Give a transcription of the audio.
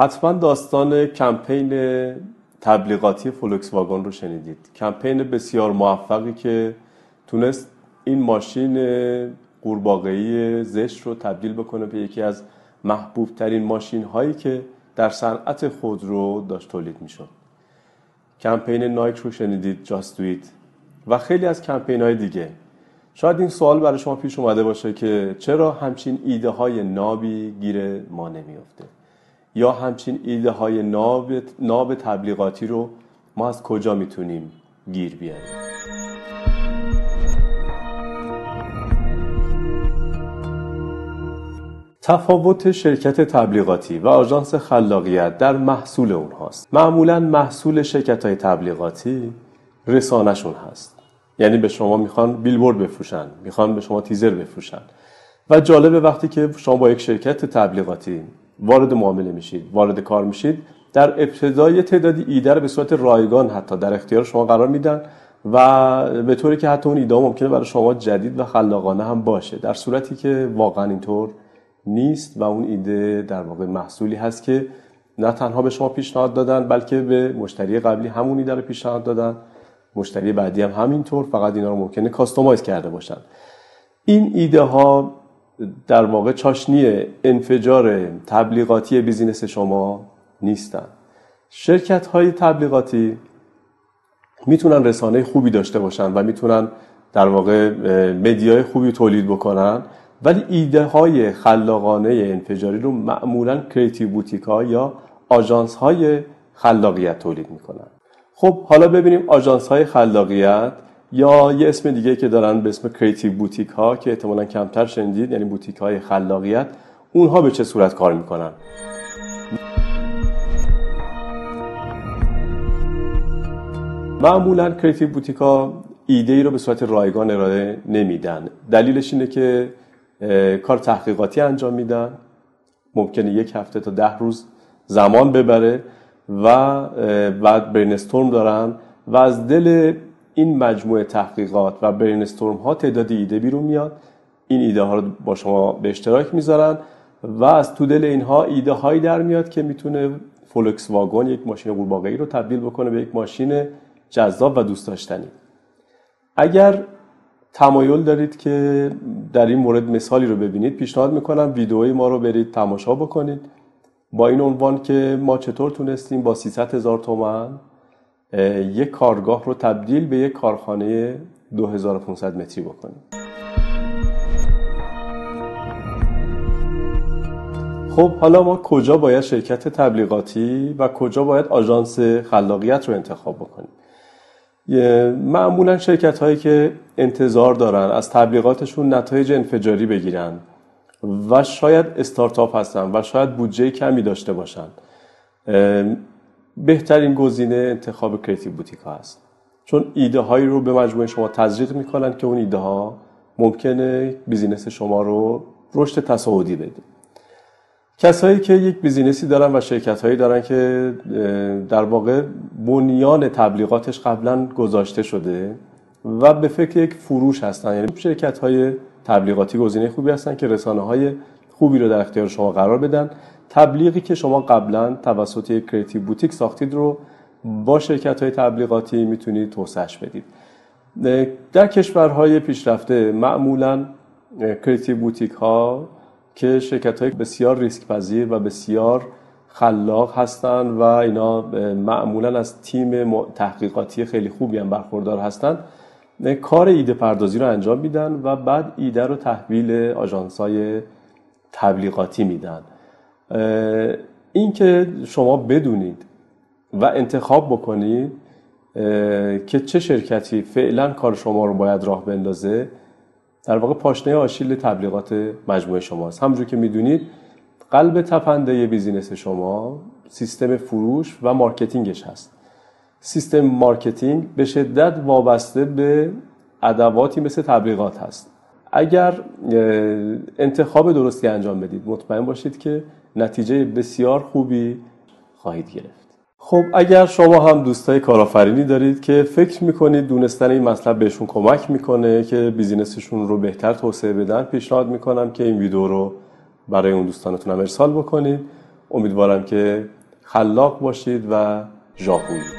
حتما داستان کمپین تبلیغاتی فولکس واگن رو شنیدید. کمپین بسیار موفقی که تونست این ماشین قورباغه‌ای زشت رو تبدیل بکنه به یکی از محبوب ترین ماشین هایی که در صنعت خودرو داشت تولید می‌شد. کمپین نایک رو شنیدید جاستویت و خیلی از کمپین های دیگه. شاید این سوال برای شما پیش اومده باشه که چرا همچین ایده های نابی گیر ما نمیافته؟ یا همچین ایده های ناب, ناب تبلیغاتی رو ما از کجا می‌تونیم گیر بیاریم؟ تفاوت شرکت تبلیغاتی و آژانس خلاقیت در محصول اونهاست. معمولا محصول شرکت های تبلیغاتی رسانهشون هست. یعنی به شما می‌خوان بیلبورد بفروشن می‌خوان به شما تیزر بفروشن. و جالبه وقتی که شما با یک شرکت تبلیغاتی وارد معامله میشید وارد کار میشید. در ابتدای تعدادی ایده رو به صورت رایگان حتی در اختیار شما قرار میدن و به طوری که حتی اون ایده ممکنه برای شما جدید و خلاقانه هم باشه. در صورتی که واقعا اینطور نیست و اون ایده در واقع محصولی هست که نه تنها به شما پیشنهاد دادن بلکه به مشتری قبلی همون ایده رو پیشنهاد دادن. مشتری بعدی هم همینطور فقط اینا رو ممکنه کاستومایز کرده باشن. این ایده ها در واقع چاشنی انفجار تبلیغاتی business شما نیستن. شرکت های تبلیغاتی می‌تونن رسانه خوبی داشته باشن و می‌تونن در واقع media ی خوبی تولید بکنن ولی ایده های خلاقانه انفجاری رو معمولا creative ها یا آژانس های خلاقیت تولید می‌کنن. خب حالا ببینیم آژانس های خلاقیت یا یه اسم دیگه که دارن به اسم creative boutique ها که احتمالا کمتر شنیدید یعنی بوتیک های خلاقیت اونها به چه صورت کار می‌کنن؟ معمولا creative boutique ها ایده ای رو به صورت رایگان ارائه نمیدن. دلیلش اینه که کار تحقیقاتی انجام میدن. ممکنه یک هفته تا ده روز زمان ببره و بعد برینستورم دارن و از دل این مجموعه تحقیقات و برینستورم ها تعدادی ایده بیرون میاد. این ایده ها رو با شما به اشتراک می‌ذارن و از تو دل اینها ایده هایی در میاد که می‌تونه فولکس واگن یک ماشین قورباغه‌ای رو تبدیل بکنه به یک ماشین جذاب و دوست داشتنی. اگر تمایل دارید که در این مورد مثالی رو ببینید پیشنهاد می‌کنم ویدئوی ما رو برید تماشا بکنید. با این عنوان که ما چطور تونستیم با 300 هزار تومن یک کارگاه رو تبدیل به یک کارخانه 2500 متری بکنیم. خب حالا ما کجا باید شرکت تبلیغاتی و کجا باید آژانس خلاقیت رو انتخاب بکنیم؟ معمولا شرکت هایی که انتظار دارن از تبلیغاتشون نتایج انفجاری بگیرن و شاید استارتاپ هستن و شاید بودجه کمی داشته باشن. بهترین گزینه انتخاب creative boutique ها هست. چون ایده هایی رو به مجموعه شما تزریق می‌کنن که اون ایده ها ممکنه business شما رو رشد تصاعدی بده. کسایی که یک business ی دارن و شرکت هایی دارن که در واقع بنیان تبلیغاتش قبلا گذاشته شده و به فکر یک فروش هستن. یعنی شرکت های تبلیغاتی گزینه خوبی هستن که رسانه های خوبی رو در اختیار شما قرار بدن. تبلیغی که شما قبلا توسط creative boutique ساختید رو با شرکت های تبلیغاتی می‌تونید توسعهش بدید. در کشورهای پیشرفته معمولا creative boutique ها که شرکت های بسیار ریسک پذیر و بسیار خلاق هستن و اینا معمولا از تیم تحقیقاتی خیلی خوبی هم برخوردار هستن کار ایده پردازی رو انجام میدن و بعد ایده رو تحویل آژانس های تبلیغاتی میدن. این که شما بدونید و انتخاب بکنید که چه شرکتی فعلا کار شما رو باید راه بندازه در واقع پاشنه آشیل تبلیغات مجموعه شماست. همونجور که می‌دونید قلب تپنده business شما سیستم فروش و marketing ش هست. سیستم marketing به شدت وابسته به ادواتی مثل تبلیغات هست. اگر انتخاب درستی انجام بدید مطمئن باشید که نتیجه بسیار خوبی خواهید گرفت. خب اگر شما هم دوستای کارآفرینی دارید که فکر می‌کنید دونستن این مطلب بهشون کمک می‌کنه که business شون رو بهتر توسعه بدن پیشنهاد می‌کنم که این ویدیو رو برای اون دوستانتون هم ارسال بکنید. امیدوارم که خلاق باشید و ژاپویی